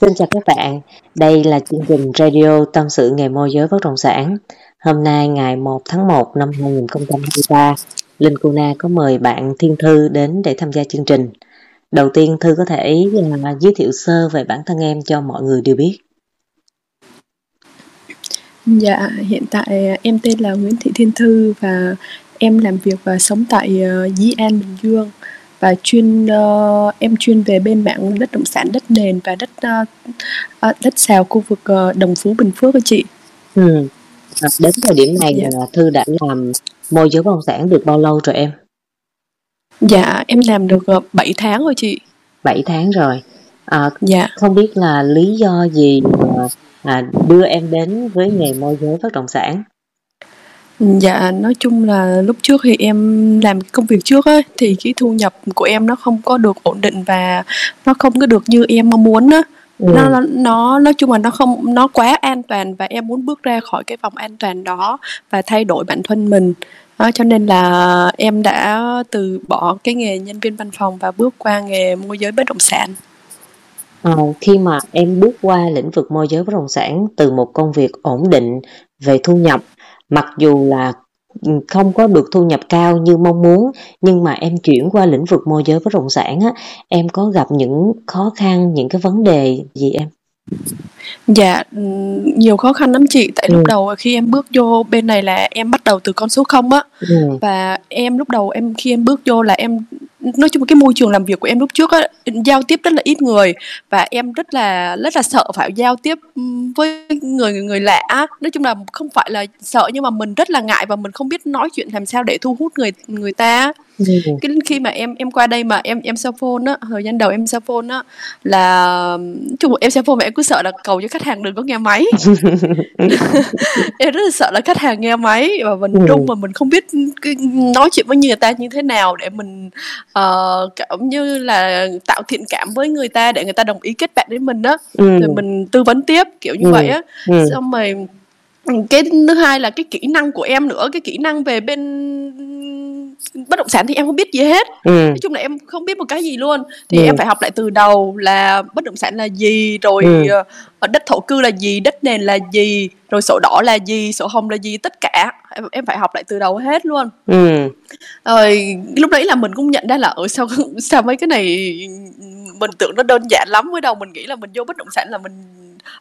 Xin chào các bạn, đây là chương trình radio tâm sự nghề môi giới bất động sản. Hôm nay ngày 1 tháng 1 năm 2023, Linh Cuna có mời bạn Thiên Thư đến để tham gia chương trình. Đầu tiên Thư có thể à, giới thiệu sơ về bản thân em cho mọi người đều biết. Dạ, hiện tại à, em tên là Nguyễn Thị Thiên Thư và em làm việc và sống tại uh, Dĩ An, Bình Dương và chuyên uh, em chuyên về bên mảng đất động sản đất nền và đất uh, đất xào khu vực uh, Đồng Phú Bình Phước của chị. Ừ. À, đến thời điểm này dạ. là Thư đã làm môi giới bất động sản được bao lâu rồi em? Dạ em làm được uh, 7 tháng rồi chị. 7 tháng rồi. À, dạ. Không biết là lý do gì mà à, đưa em đến với nghề môi giới bất động sản? Dạ, nói chung là lúc trước thì em làm công việc trước á, thì cái thu nhập của em nó không có được ổn định và nó không có được như em mong muốn á. Ừ. Nó nó nói chung là nó không nó quá an toàn và em muốn bước ra khỏi cái vòng an toàn đó và thay đổi bản thân mình. Đó, cho nên là em đã từ bỏ cái nghề nhân viên văn phòng và bước qua nghề môi giới bất động sản. Ờ, khi mà em bước qua lĩnh vực môi giới bất động sản từ một công việc ổn định về thu nhập mặc dù là ừ, không có được thu nhập cao như mong muốn nhưng mà em chuyển qua lĩnh vực môi giới bất động sản á em có gặp những khó khăn những cái vấn đề gì em Dạ, nhiều khó khăn lắm chị, tại lúc đầu khi em bước vô bên này là em bắt đầu từ con số không á. Ừm. Và em lúc đầu em khi em bước vô là em nói chung cái môi trường làm việc của em lúc trước á, giao tiếp rất là ít người và em rất là rất là sợ phải giao tiếp, với người người lạ Nói chung là không phải là sợ nhưng mà mình rất là ngại và mình không biết nói chuyện làm sao để thu hút người người ta cái khi mà em em qua đây mà em em cell phone á thời gian đầu em cell phone á là chung em cell phone mà em cứ sợ là cầu cho khách hàng đừng có nghe máy. Em rất là sợ là khách hàng nghe máy và mình ừ. rung mà mình không biết nói chuyện với người ta như thế nào để mình uh, cảm như là tạo thiện cảm với người ta để người ta đồng ý kết bạn với mình á ừ. rồi mình tư vấn tiếp kiểu như ừ. vậy á ừ. xong rồi cái thứ hai là cái kỹ năng của em nữa cái kỹ năng về bên bất động sản thì em không biết gì hết ừ. nói chung là em không biết một cái gì luôn thì ừ. em phải học lại từ đầu là bất động sản là gì rồi ừ. uh, đất thổ cư là gì đất nền là gì rồi sổ đỏ là gì sổ hồng là gì tất cả em, em phải học lại từ đầu hết luôn ừ. rồi lúc đấy là mình cũng nhận ra là ở sao sao mấy cái này mình tưởng nó đơn giản lắm mới đầu mình nghĩ là mình vô bất động sản là mình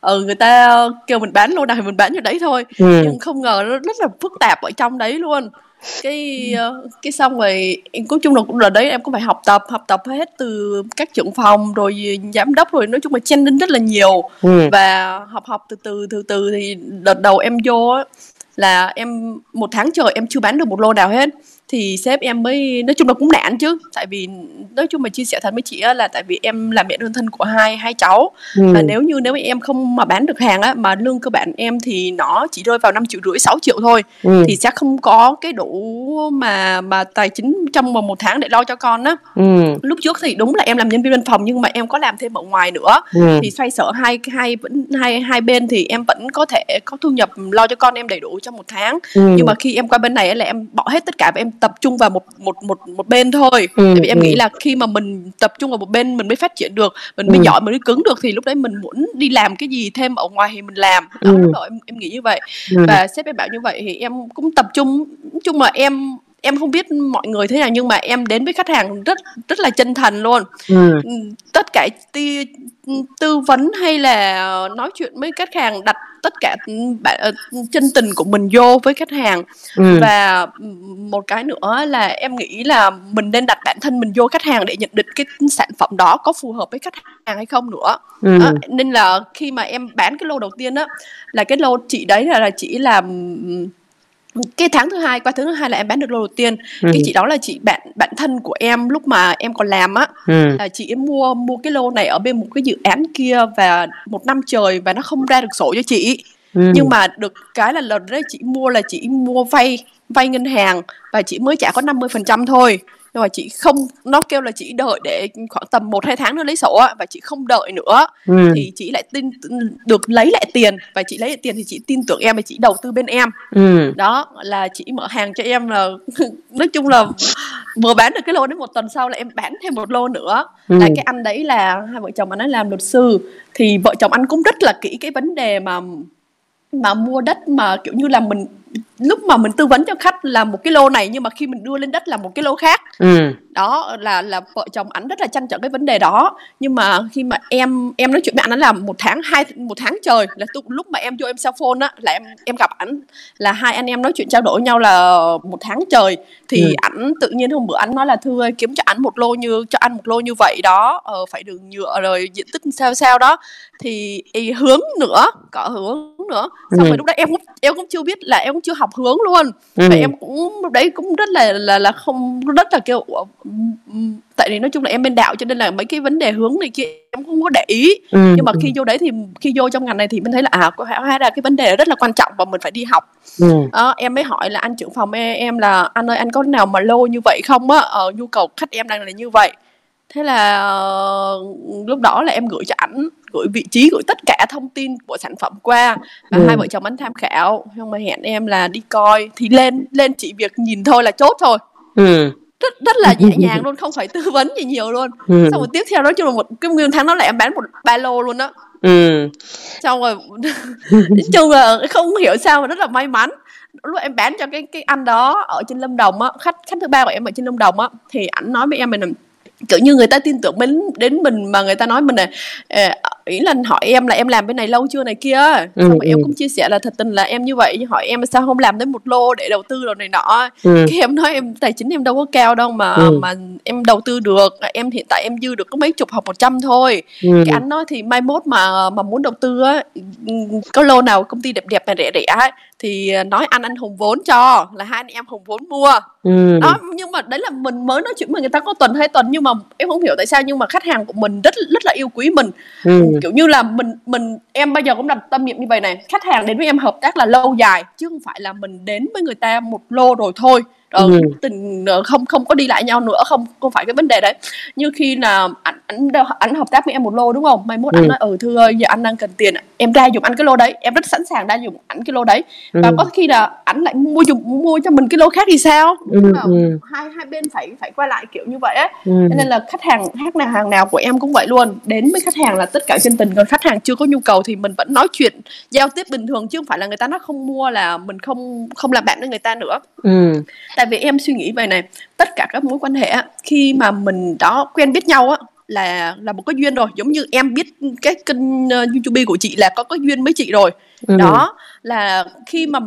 ừ người ta kêu mình bán lô nào thì mình bán như đấy thôi ừ. nhưng không ngờ nó rất là phức tạp ở trong đấy luôn cái ờ, cái xong rồi cuối chung là cũng là đấy em cũng phải học tập học tập hết từ các trưởng phòng rồi giám đốc rồi nói chung là chen training rất là nhiều ừ. và học học từ từ từ từ thì đợt đầu em vô là em một tháng trời em chưa bán được một lô nào hết thì sếp em mới nói chung là cũng nản chứ tại vì nói chung mà chia sẻ thật với chị á là tại vì em là mẹ đơn thân của hai hai cháu ừ. và nếu như nếu mà em không mà bán được hàng á mà lương cơ bản em thì nó chỉ rơi vào năm triệu rưỡi 6 triệu thôi ừ. thì sẽ không có cái đủ mà mà tài chính trong vòng một tháng để lo cho con á ừ. lúc trước thì đúng là em làm nhân viên văn phòng nhưng mà em có làm thêm ở ngoài nữa ừ. thì xoay sở hai hai vẫn hai hai bên thì em vẫn có thể có thu nhập lo cho con em đầy đủ trong một tháng ừ. nhưng mà khi em qua bên này là em bỏ hết tất cả và em tập trung vào một một một một bên thôi ừ, tại vì em ừ. nghĩ là khi mà mình tập trung vào một bên mình mới phát triển được mình mới ừ. giỏi mình mới cứng được thì lúc đấy mình muốn đi làm cái gì thêm ở ngoài thì mình làm đó, ừ. lúc em em nghĩ như vậy ừ. và sếp em bảo như vậy thì em cũng tập trung chung là em em không biết mọi người thế nào nhưng mà em đến với khách hàng rất rất là chân thành luôn ừ. tất cả tư, vấn hay là nói chuyện với khách hàng đặt tất cả bạn ờ, chân tình của mình vô với khách hàng ừ. và một cái nữa là em nghĩ là mình nên đặt bản thân mình vô khách hàng để nhận định cái sản phẩm đó có phù hợp với khách hàng hay không nữa ừ. đó, nên là khi mà em bán cái lô đầu tiên á là cái lô chị đấy là, là chỉ làm cái tháng thứ hai qua tháng thứ hai là em bán được lô đầu tiên ừ. cái chị đó là chị bạn bạn thân của em lúc mà em còn làm á ừ. là chị em mua mua cái lô này ở bên một cái dự án kia và một năm trời và nó không ra được sổ cho chị ừ. nhưng mà được cái là lần đấy chị mua là chị mua vay vay ngân hàng và chị mới trả có 50% thôi nhưng mà chị không nó kêu là chị đợi để khoảng tầm một hai tháng nữa lấy sổ và chị không đợi nữa ừ. thì chị lại tin được lấy lại tiền và chị lấy lại tiền thì chị tin tưởng em và chị đầu tư bên em ừ. đó là chị mở hàng cho em là nói chung là vừa bán được cái lô đến một tuần sau là em bán thêm một lô nữa ừ. là cái anh đấy là hai vợ chồng anh ấy làm luật sư thì vợ chồng anh cũng rất là kỹ cái vấn đề mà mà mua đất mà kiểu như là mình lúc mà mình tư vấn cho khách là một cái lô này nhưng mà khi mình đưa lên đất là một cái lô khác ừ. đó là là vợ chồng ảnh rất là tranh trọng cái vấn đề đó nhưng mà khi mà em em nói chuyện với ảnh là một tháng hai một tháng trời là tu, lúc mà em vô em cell phone á là em em gặp ảnh là hai anh em nói chuyện trao đổi nhau là một tháng trời thì ừ. ảnh tự nhiên hôm bữa ảnh nói là thưa kiếm cho ảnh một lô như cho anh một lô như vậy đó ờ, phải đường nhựa rồi diện tích sao sao đó thì ý, hướng nữa có hướng nữa xong ừ. rồi lúc đấy em cũng em cũng chưa biết là em cũng chưa học hướng luôn ừ. và em cũng đấy cũng rất là là là không rất là kêu tại vì nói chung là em bên đạo cho nên là mấy cái vấn đề hướng này kia em không có để ý ừ. nhưng mà khi vô đấy thì khi vô trong ngành này thì mình thấy là à có hai ra cái vấn đề rất là quan trọng và mình phải đi học ừ. à, em mới hỏi là anh trưởng phòng em, em là anh ơi anh có nào mà lô như vậy không á ờ, nhu cầu khách em đang là như vậy thế là uh, lúc đó là em gửi cho ảnh gửi vị trí gửi tất cả thông tin của sản phẩm qua và ừ. hai vợ chồng anh tham khảo nhưng mà hẹn em là đi coi thì lên lên chỉ việc nhìn thôi là chốt thôi ừ rất rất là nhẹ nhàng luôn không phải tư vấn gì nhiều luôn ừ. xong rồi tiếp theo đó chung là một cái nguyên tháng đó là em bán một ba lô luôn đó ừ. xong rồi chung là không hiểu sao mà rất là may mắn lúc em bán cho cái cái anh đó ở trên lâm đồng á khách khách thứ ba của em ở trên lâm đồng á thì ảnh nói với em mình kiểu như người ta tin tưởng đến đến mình mà người ta nói mình là ý là hỏi em là em làm bên này lâu chưa này kia ừ, xong ừ. em cũng chia sẻ là thật tình là em như vậy hỏi em sao không làm đến một lô để đầu tư rồi này nọ ừ. cái em nói em tài chính em đâu có cao đâu mà ừ. mà em đầu tư được em hiện tại em dư được có mấy chục học một trăm thôi ừ. cái anh nói thì mai mốt mà mà muốn đầu tư á có lô nào công ty đẹp đẹp mà rẻ rẻ thì nói anh anh hùng vốn cho là hai anh em hùng vốn mua ừ. đó nhưng mà đấy là mình mới nói chuyện với người ta có tuần hai tuần nhưng mà em không hiểu tại sao nhưng mà khách hàng của mình rất rất là yêu quý mình ừ. kiểu như là mình mình em bây giờ cũng đặt tâm niệm như vậy này khách hàng đến với em hợp tác là lâu dài chứ không phải là mình đến với người ta một lô rồi thôi ờ, ừ. tình ờ, không không có đi lại nhau nữa không không phải cái vấn đề đấy như khi là anh anh anh hợp tác với em một lô đúng không mai mốt ừ. anh nói ừ thưa giờ anh đang cần tiền em ra dùng anh cái lô đấy em rất sẵn sàng ra dùng anh cái lô đấy ừ. và có khi là anh lại mua dùng mua cho mình cái lô khác thì sao ừ. ừ. hai hai bên phải phải quay lại kiểu như vậy á ừ. nên là khách hàng hát nào hàng nào của em cũng vậy luôn đến với khách hàng là tất cả chân tình còn khách hàng chưa có nhu cầu thì mình vẫn nói chuyện giao tiếp bình thường chứ không phải là người ta nó không mua là mình không không làm bạn với người ta nữa ừ. Tại vì em suy nghĩ về này tất cả các mối quan hệ khi mà mình đó quen biết nhau á là là một cái duyên rồi. Giống như em biết cái kênh uh, youtube của chị là có cái duyên với chị rồi. Ừ. đó là khi mà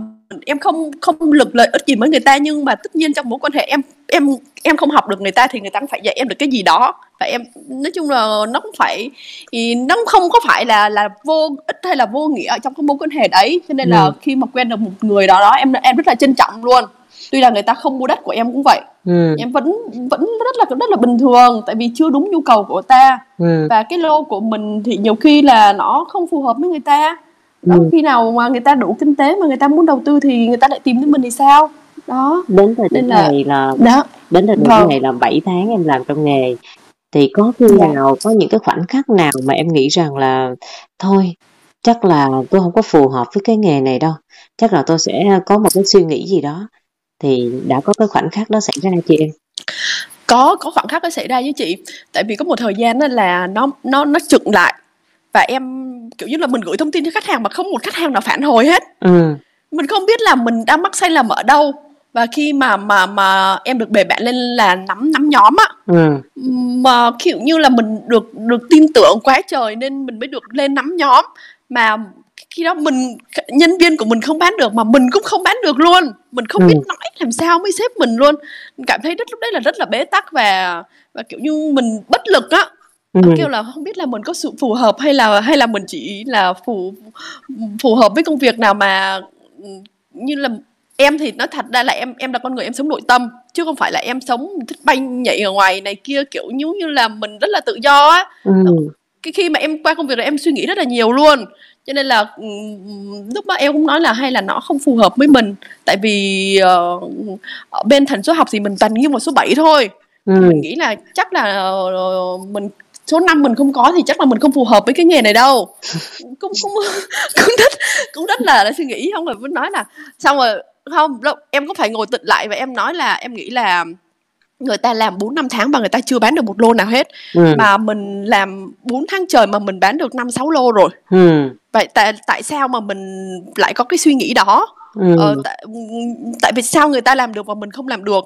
em không không lực lợi ích gì với người ta nhưng mà tất nhiên trong mối quan hệ em em em không học được người ta thì người ta phải dạy em được cái gì đó. Và em nói chung là nó cũng phải thì nó không có phải là là vô ích hay là vô nghĩa trong cái mối quan hệ đấy. Cho nên là ừ. khi mà quen được một người đó đó em em rất là trân trọng luôn tuy là người ta không mua đất của em cũng vậy ừ. em vẫn vẫn rất là rất là bình thường tại vì chưa đúng nhu cầu của ta ừ. và cái lô của mình thì nhiều khi là nó không phù hợp với người ta đó, ừ. khi nào mà người ta đủ kinh tế mà người ta muốn đầu tư thì người ta lại tìm đến mình thì sao đó đến thời điểm này là đó. đến thời điểm vâng. này là 7 tháng em làm trong nghề thì có khi dạ. nào có những cái khoảnh khắc nào mà em nghĩ rằng là thôi chắc là tôi không có phù hợp với cái nghề này đâu chắc là tôi sẽ có một cái suy nghĩ gì đó thì đã có cái khoảnh khắc đó xảy ra chị em? Có có khoảnh khắc đó xảy ra với chị. Tại vì có một thời gian là nó nó nó chững lại. Và em kiểu như là mình gửi thông tin cho khách hàng mà không một khách hàng nào phản hồi hết. Ừ. mình không biết là mình đang mắc sai lầm ở đâu. Và khi mà mà mà em được bề bạn lên là nắm nắm nhóm á ừ. mà kiểu như là mình được được tin tưởng quá trời nên mình mới được lên nắm nhóm. Mà khi đó mình nhân viên của mình không bán được mà mình cũng không bán được luôn mình không ừ. biết nói làm sao mới xếp mình luôn mình cảm thấy rất lúc đấy là rất là bế tắc và và kiểu như mình bất lực á ừ. kêu là không biết là mình có sự phù hợp hay là hay là mình chỉ là phù phù hợp với công việc nào mà ừ, như là em thì nói thật ra là em em là con người em sống nội tâm chứ không phải là em sống thích bay nhảy ở ngoài này kia kiểu như như là mình rất là tự do á ừ. Cái khi mà em qua công việc là em suy nghĩ rất là nhiều luôn. Cho nên là ừ, lúc đó em cũng nói là hay là nó không phù hợp với mình. Tại vì uh, ở bên thành số học thì mình toàn nghiêng một số 7 thôi. Ừ. mình nghĩ là chắc là uh, mình số năm mình không có thì chắc là mình không phù hợp với cái nghề này đâu. Cũng cũng cũng rất cũng rất là, là suy nghĩ. Không phải muốn nói là xong rồi không đâu em có phải ngồi tịnh lại và em nói là em nghĩ là người ta làm 4 năm tháng mà người ta chưa bán được một lô nào hết ừ. mà mình làm 4 tháng trời mà mình bán được 5 6 lô rồi. Ừ. Vậy tại tại sao mà mình lại có cái suy nghĩ đó? Ừ. Ờ, tại, tại vì sao người ta làm được mà mình không làm được?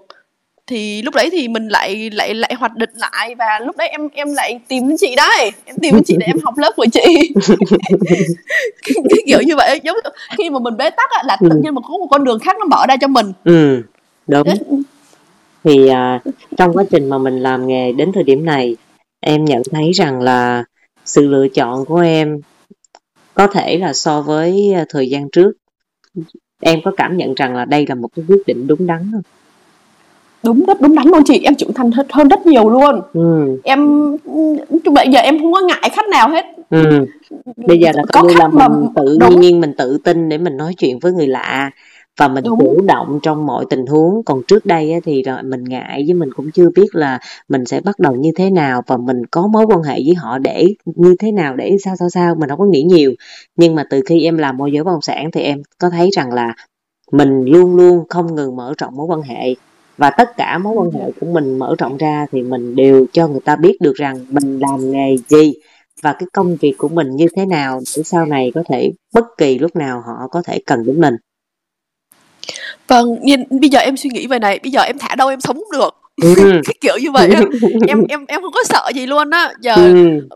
thì lúc đấy thì mình lại lại lại hoạt định lại và lúc đấy em em lại tìm đến chị đấy em tìm đến chị để em học lớp của chị cái kiểu như vậy giống khi mà mình bế tắc á, là tự ừ. nhiên mà có một con đường khác nó mở ra cho mình ừ đúng đấy. Thì à, trong quá trình mà mình làm nghề đến thời điểm này em nhận thấy rằng là sự lựa chọn của em có thể là so với à, thời gian trước em có cảm nhận rằng là đây là một cái quyết định đúng đắn không đúng rất đúng đắn luôn chị em trưởng thành hơn rất nhiều luôn ừ. em bây giờ em không có ngại khách nào hết ừ. bây giờ là có khách là mình tự đúng. nhiên mình tự tin để mình nói chuyện với người lạ và mình Đúng. chủ động trong mọi tình huống. Còn trước đây thì rồi mình ngại với mình cũng chưa biết là mình sẽ bắt đầu như thế nào và mình có mối quan hệ với họ để như thế nào để sao sao sao mình không có nghĩ nhiều. Nhưng mà từ khi em làm môi giới bất động sản thì em có thấy rằng là mình luôn luôn không ngừng mở rộng mối quan hệ. Và tất cả mối quan hệ của mình mở rộng ra thì mình đều cho người ta biết được rằng mình làm nghề gì và cái công việc của mình như thế nào để sau này có thể bất kỳ lúc nào họ có thể cần đến mình vâng nhìn bây giờ em suy nghĩ về này bây giờ em thả đâu em sống được. Ừ. cái kiểu như vậy á. Em em em không có sợ gì luôn á. Giờ ừ.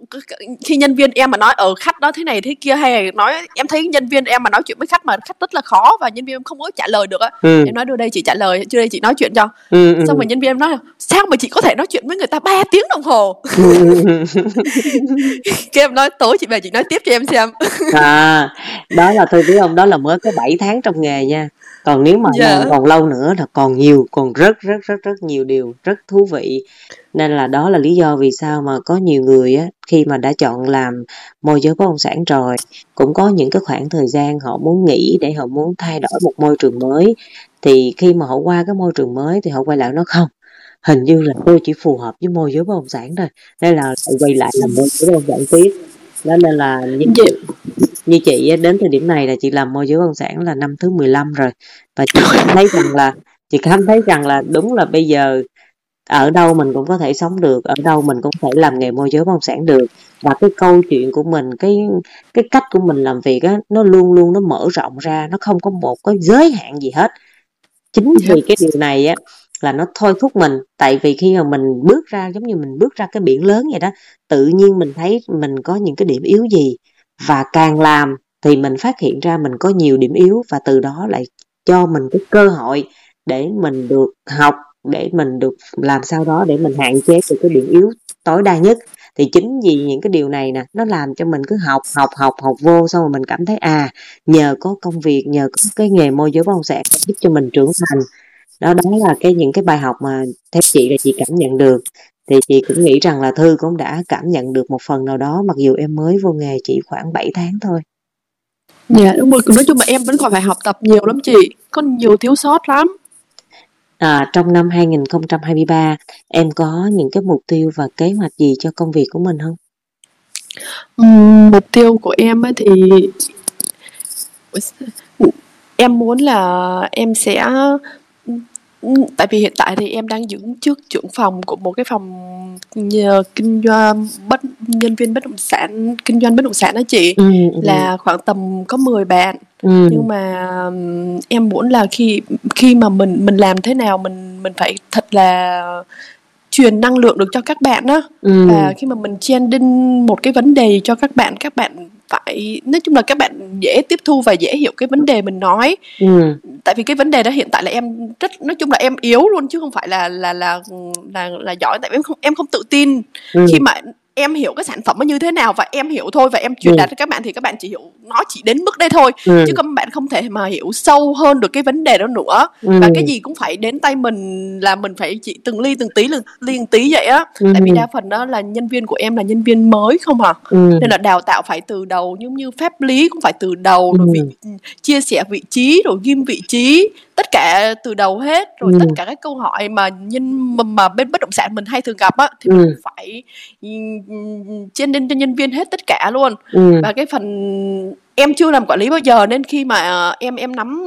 khi nhân viên em mà nói ở khách đó thế này thế kia hay là nói em thấy nhân viên em mà nói chuyện với khách mà khách rất là khó và nhân viên em không có trả lời được á. Ừ. em nói đưa đây chị trả lời chưa đây chị nói chuyện cho. Ừ. xong rồi nhân viên em nói là sao mà chị có thể nói chuyện với người ta 3 tiếng đồng hồ? Cái em nói tối chị về chị nói tiếp cho em xem. À đó là tôi biết không đó là mới có 7 tháng trong nghề nha còn nếu mà dạ. còn lâu nữa là còn nhiều còn rất rất rất rất nhiều điều rất thú vị. Nên là đó là lý do vì sao mà có nhiều người á khi mà đã chọn làm môi giới bất động sản rồi cũng có những cái khoảng thời gian họ muốn nghỉ để họ muốn thay đổi một môi trường mới. Thì khi mà họ qua cái môi trường mới thì họ quay lại nó không. Hình như là tôi chỉ phù hợp với môi giới bất động sản thôi. Nên là quay lại làm môi giới bất động sản tiếp. Đó nên là như, chị, như chị đến thời điểm này là chị làm môi giới bất động sản là năm thứ 15 rồi. Và chị cảm thấy rằng là chị cảm thấy rằng là đúng là bây giờ ở đâu mình cũng có thể sống được ở đâu mình cũng có thể làm nghề môi giới bất động sản được. Và cái câu chuyện của mình cái cái cách của mình làm việc á nó luôn luôn nó mở rộng ra nó không có một cái giới hạn gì hết. Chính vì cái điều này á là nó thôi thúc mình. Tại vì khi mà mình bước ra giống như mình bước ra cái biển lớn vậy đó tự nhiên mình thấy mình có những cái điểm yếu gì và càng làm thì mình phát hiện ra mình có nhiều điểm yếu và từ đó lại cho mình cái cơ hội để mình được học, để mình được làm sao đó để mình hạn chế được cái điểm yếu tối đa nhất. Thì chính vì những cái điều này nè, nó làm cho mình cứ học học học học vô xong rồi mình cảm thấy à nhờ có công việc, nhờ có cái nghề môi giới bất động sản giúp cho mình trưởng thành. Đó đó là cái, những cái bài học mà theo chị là chị cảm nhận được thì chị cũng nghĩ rằng là thư cũng đã cảm nhận được một phần nào đó mặc dù em mới vô nghề chỉ khoảng 7 tháng thôi. Dạ đúng rồi. Nói chung là em vẫn còn phải học tập nhiều lắm chị. Có nhiều thiếu sót lắm. À, trong năm 2023 em có những cái mục tiêu và kế hoạch gì cho công việc của mình không? Uhm, mục tiêu của em thì em muốn là em sẽ tại vì hiện tại thì em đang giữ chức trưởng phòng của một cái phòng nhờ kinh doanh bất nhân viên bất động sản kinh doanh bất động sản đó chị ừ, ừ. là khoảng tầm có 10 bạn ừ. nhưng mà em muốn là khi khi mà mình mình làm thế nào mình mình phải thật là truyền năng lượng được cho các bạn đó ừ. và khi mà mình chen đinh một cái vấn đề cho các bạn các bạn phải nói chung là các bạn dễ tiếp thu và dễ hiểu cái vấn đề mình nói ừ. tại vì cái vấn đề đó hiện tại là em rất nói chung là em yếu luôn chứ không phải là là là là là giỏi tại vì em không em không tự tin ừ. khi mà em hiểu cái sản phẩm nó như thế nào và em hiểu thôi và em truyền ừ. đạt cho các bạn thì các bạn chỉ hiểu nó chỉ đến mức đây thôi ừ. chứ các bạn không thể mà hiểu sâu hơn được cái vấn đề đó nữa ừ. và cái gì cũng phải đến tay mình là mình phải chỉ từng ly từng tí liên tí vậy á ừ. tại vì đa phần đó là nhân viên của em là nhân viên mới không à ừ. nên là đào tạo phải từ đầu giống như phép lý cũng phải từ đầu rồi ừ. vị chia sẻ vị trí rồi ghim vị trí tất cả từ đầu hết rồi ừ. tất cả các câu hỏi mà nhân mà bên bất động sản mình hay thường gặp á thì ừ. mình phải trên lên cho nhân viên hết tất cả luôn ừ. và cái phần em chưa làm quản lý bao giờ nên khi mà em em nắm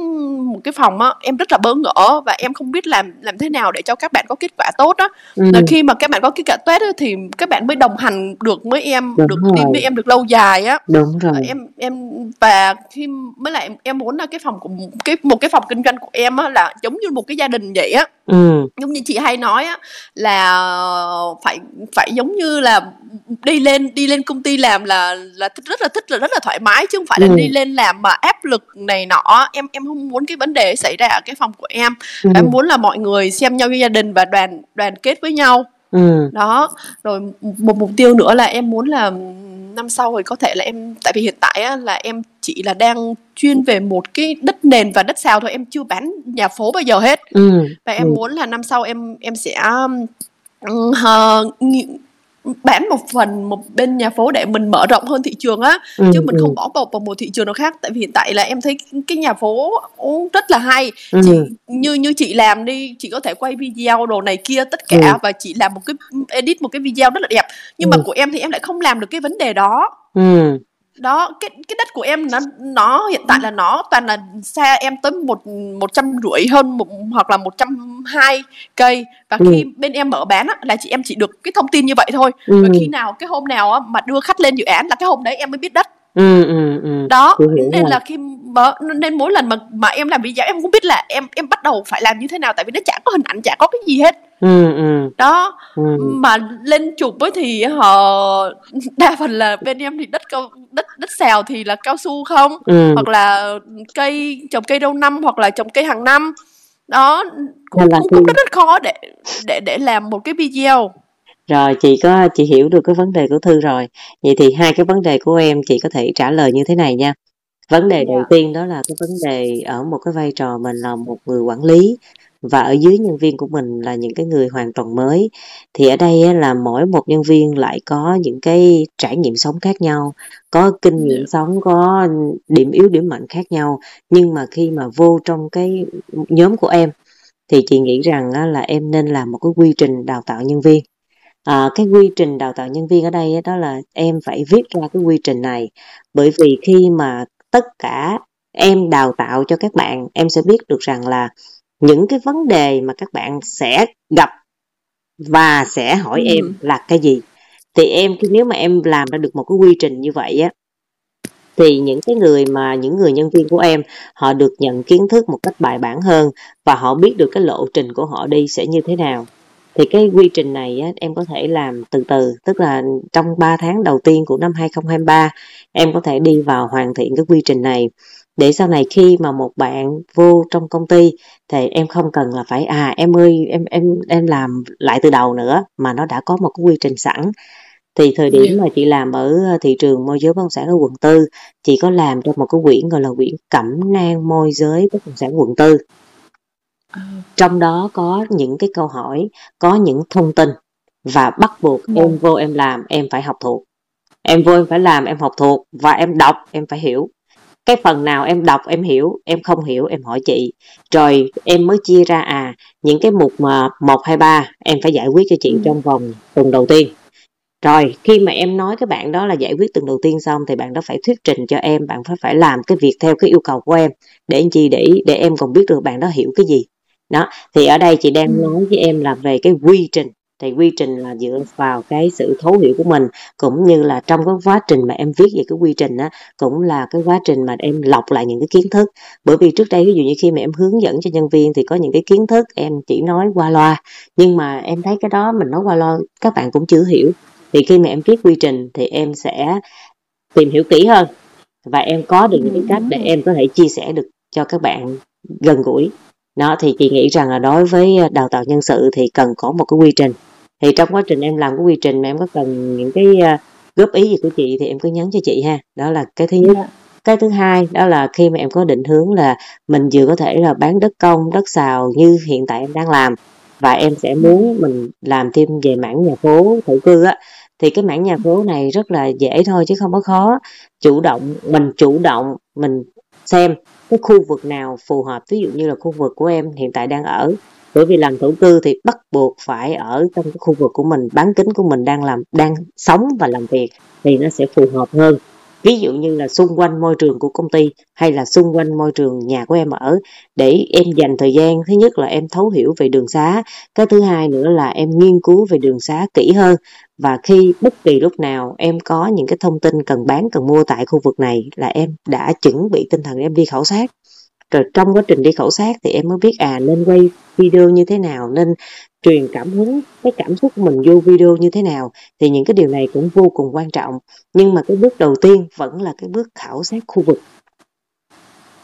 một cái phòng á em rất là bỡ ngỡ và em không biết làm làm thế nào để cho các bạn có kết quả tốt á ừ. là khi mà các bạn có kết quả tốt á, thì các bạn mới đồng hành được với em Đúng được rồi. đi với em được lâu dài á Đúng rồi. em em và khi mới lại em muốn là cái phòng của cái một cái phòng kinh doanh của em á là giống như một cái gia đình vậy á ừ. giống như chị hay nói á là phải phải giống như là đi lên đi lên công ty làm là là rất là thích là rất là thoải mái chứ không phải là ừ. đi lên làm mà áp lực này nọ em em không muốn cái vấn đề xảy ra ở cái phòng của em ừ. em muốn là mọi người xem nhau như gia đình và đoàn đoàn kết với nhau ừ. đó rồi một mục tiêu nữa là em muốn là năm sau thì có thể là em tại vì hiện tại á, là em chỉ là đang chuyên về một cái đất nền và đất xào thôi em chưa bán nhà phố bao giờ hết ừ. và em ừ. muốn là năm sau em em sẽ uh, bán một phần một bên nhà phố để mình mở rộng hơn thị trường á ừ, chứ mình ừ. không bỏ bọc vào một thị trường nào khác tại vì hiện tại là em thấy cái nhà phố rất là hay ừ. chị như như chị làm đi chị có thể quay video đồ này kia tất cả ừ. và chị làm một cái edit một cái video rất là đẹp nhưng ừ. mà của em thì em lại không làm được cái vấn đề đó ừ đó cái cái đất của em nó nó hiện tại là nó toàn là xa em tới một một trăm rưỡi hơn một hoặc là một trăm hai cây và ừ. khi bên em mở bán á, là chị em chỉ được cái thông tin như vậy thôi ừ. và khi nào cái hôm nào á, mà đưa khách lên dự án là cái hôm đấy em mới biết đất ừ, ừ, ừ. đó nên rồi. là khi mở, nên mỗi lần mà mà em làm video em cũng biết là em em bắt đầu phải làm như thế nào tại vì nó chả có hình ảnh chả có cái gì hết ừ, ừ. đó ừ. mà lên chụp ấy thì họ đa phần là bên em thì đất cao đất đất xào thì là cao su không ừ. hoặc là cây trồng cây đâu năm hoặc là trồng cây hàng năm đó cũng, cũng, cũng rất rất khó để để để làm một cái video rồi chị có chị hiểu được cái vấn đề của thư rồi vậy thì hai cái vấn đề của em chị có thể trả lời như thế này nha vấn đề đầu tiên đó là cái vấn đề ở một cái vai trò mình là một người quản lý và ở dưới nhân viên của mình là những cái người hoàn toàn mới. Thì ở đây là mỗi một nhân viên lại có những cái trải nghiệm sống khác nhau có kinh nghiệm sống có điểm yếu điểm mạnh khác nhau. Nhưng mà khi mà vô trong cái nhóm của em thì chị nghĩ rằng là em nên làm một cái quy trình đào tạo nhân viên. À, cái quy trình đào tạo nhân viên ở đây đó là em phải viết ra cái quy trình này. Bởi vì khi mà tất cả em đào tạo cho các bạn em sẽ biết được rằng là những cái vấn đề mà các bạn sẽ gặp và sẽ hỏi ừ. em là cái gì thì em nếu mà em làm ra được một cái quy trình như vậy á thì những cái người mà những người nhân viên của em họ được nhận kiến thức một cách bài bản hơn và họ biết được cái lộ trình của họ đi sẽ như thế nào thì cái quy trình này á, em có thể làm từ từ tức là trong 3 tháng đầu tiên của năm 2023 em có thể đi vào hoàn thiện cái quy trình này. Để sau này khi mà một bạn vô trong công ty thì em không cần là phải à em ơi em em em làm lại từ đầu nữa mà nó đã có một cái quy trình sẵn. Thì thời điểm mà chị làm ở thị trường môi giới bất động sản ở quận tư chị có làm cho một cái quyển gọi là quyển cẩm nang môi giới bất động sản quận tư. ờ. Trong đó có những cái câu hỏi có những thông tin và bắt buộc em vâng. vô em làm em phải học thuộc. Em vô em phải làm em học thuộc và em đọc em phải hiểu. Cái phần nào em đọc em hiểu em không hiểu em hỏi chị. Rồi em mới chia ra à những cái mục mà một hai ba em phải giải quyết cho chị ừ. trong vòng tuần đầu tiên. Rồi khi mà em nói cái bạn đó là giải quyết tuần đầu tiên xong thì bạn đó phải thuyết trình cho em bạn phải phải làm cái việc theo cái yêu cầu của em. Để anh chi để để em còn biết được bạn đó hiểu cái gì đó thì ở đây chị đang ừ. nói với em là về cái quy trình. Thì quy trình là dựa vào cái sự thấu hiểu của mình cũng như là trong cái quá trình mà em viết về cái quy trình á cũng là cái quá trình mà em lọc lại những cái kiến thức. Bởi vì trước đây ví dụ như khi mà em hướng dẫn cho nhân viên thì có những cái kiến thức em chỉ nói qua loa. Nhưng mà em thấy cái đó mình nói qua loa các bạn cũng chưa hiểu. Thì khi mà em viết quy trình thì em sẽ tìm hiểu kỹ hơn. Và em có được những cái cách để em có thể chia sẻ được cho các bạn gần gũi đó thì chị nghĩ rằng là đối với đào tạo nhân sự thì cần có một cái quy trình thì trong quá trình em làm cái quy trình mà em có cần những cái uh, góp ý gì của chị thì em cứ nhắn cho chị ha đó là cái thứ nhất yeah. Dạ. cái thứ hai đó là khi mà em có định hướng là mình vừa có thể là bán đất công đất xào như hiện tại em đang làm và em sẽ muốn mình làm thêm về mảng nhà phố thổ cư á thì cái mảng nhà phố này rất là dễ thôi chứ không có khó chủ động mình chủ động mình xem cái khu vực nào phù hợp? Ví dụ như là khu vực của em hiện tại đang ở. Bởi vì làm thổ cư thì bắt buộc phải ở trong cái khu vực của mình. Bán kính của mình đang làm, đang sống và làm việc thì nó sẽ phù hợp hơn ví dụ như là xung quanh môi trường của công ty hay là xung quanh môi trường nhà của em ở, để em dành thời gian. Thứ nhất là em thấu hiểu về đường xá. Cái thứ hai nữa là em nghiên cứu về đường xá kỹ hơn. Và khi bất kỳ lúc nào em có những cái thông tin cần bán, cần mua tại khu vực này là em đã chuẩn bị tinh thần em đi khảo sát. Rồi trong quá trình đi khảo sát thì em mới biết à nên quay video như thế nào, nên truyền cảm hứng cái cảm xúc của mình vô video như thế nào thì những cái điều này cũng vô cùng quan trọng. Nhưng mà cái bước đầu tiên vẫn là cái bước khảo sát khu vực.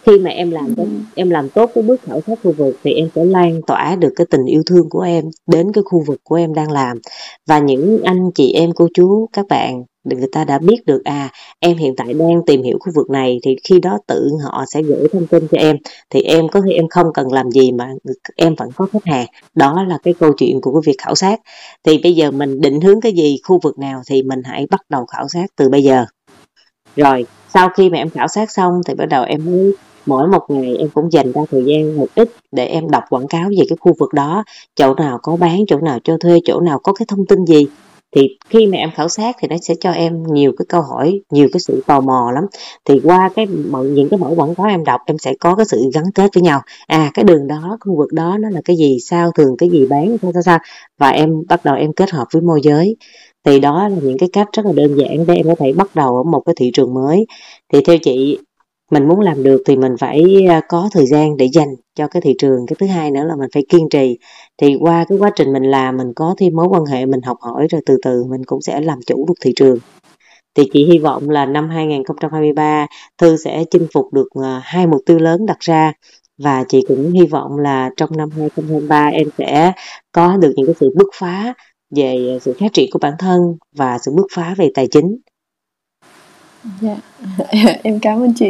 Khi mà em làm cái, em làm tốt cái bước khảo sát khu vực thì em sẽ lan tỏa được cái tình yêu thương của em đến cái khu vực của em đang làm. Và những anh chị em cô chú các bạn người ta đã biết được à em hiện tại đang tìm hiểu khu vực này thì khi đó tự họ sẽ gửi thông tin cho em. Thì em có thể em không cần làm gì mà em vẫn có khách hàng. Đó là cái câu chuyện của cái việc khảo sát. Thì bây giờ mình định hướng cái gì, khu vực nào thì mình hãy bắt đầu khảo sát từ bây giờ. Rồi, sau khi mà em khảo sát xong thì bắt đầu em mới, mỗi một ngày em cũng dành ra thời gian một ít để em đọc quảng cáo về cái khu vực đó. Chỗ nào có bán, chỗ nào cho thuê, chỗ nào có cái thông tin gì thì khi mà em khảo sát thì nó sẽ cho em nhiều cái câu hỏi, nhiều cái sự tò mò lắm. Thì qua cái những cái mẫu quảng cáo em đọc, em sẽ có cái sự gắn kết với nhau. À cái đường đó khu vực đó nó là cái gì, sao, thường cái gì bán, sao sao sao? Và em bắt đầu em kết hợp với môi giới. Thì đó là những cái cách rất là đơn giản để em có thể bắt đầu ở một cái thị trường mới. Thì theo chị mình muốn làm được thì mình phải à, có thời gian để dành cho cái thị trường. Cái thứ hai nữa là mình phải kiên trì. Thì qua cái quá trình mình làm mình có thêm mối quan hệ mình học hỏi rồi từ từ mình cũng sẽ làm chủ được thị trường. Thì chị hy vọng là năm 2023 Thư sẽ chinh phục được à, hai mục tiêu lớn đặt ra. Và chị cũng hy vọng là trong năm 2023 em sẽ có được những cái sự bứt phá về sự phát triển của bản thân và sự bứt phá về tài chính. Dạ, em cảm ơn chị.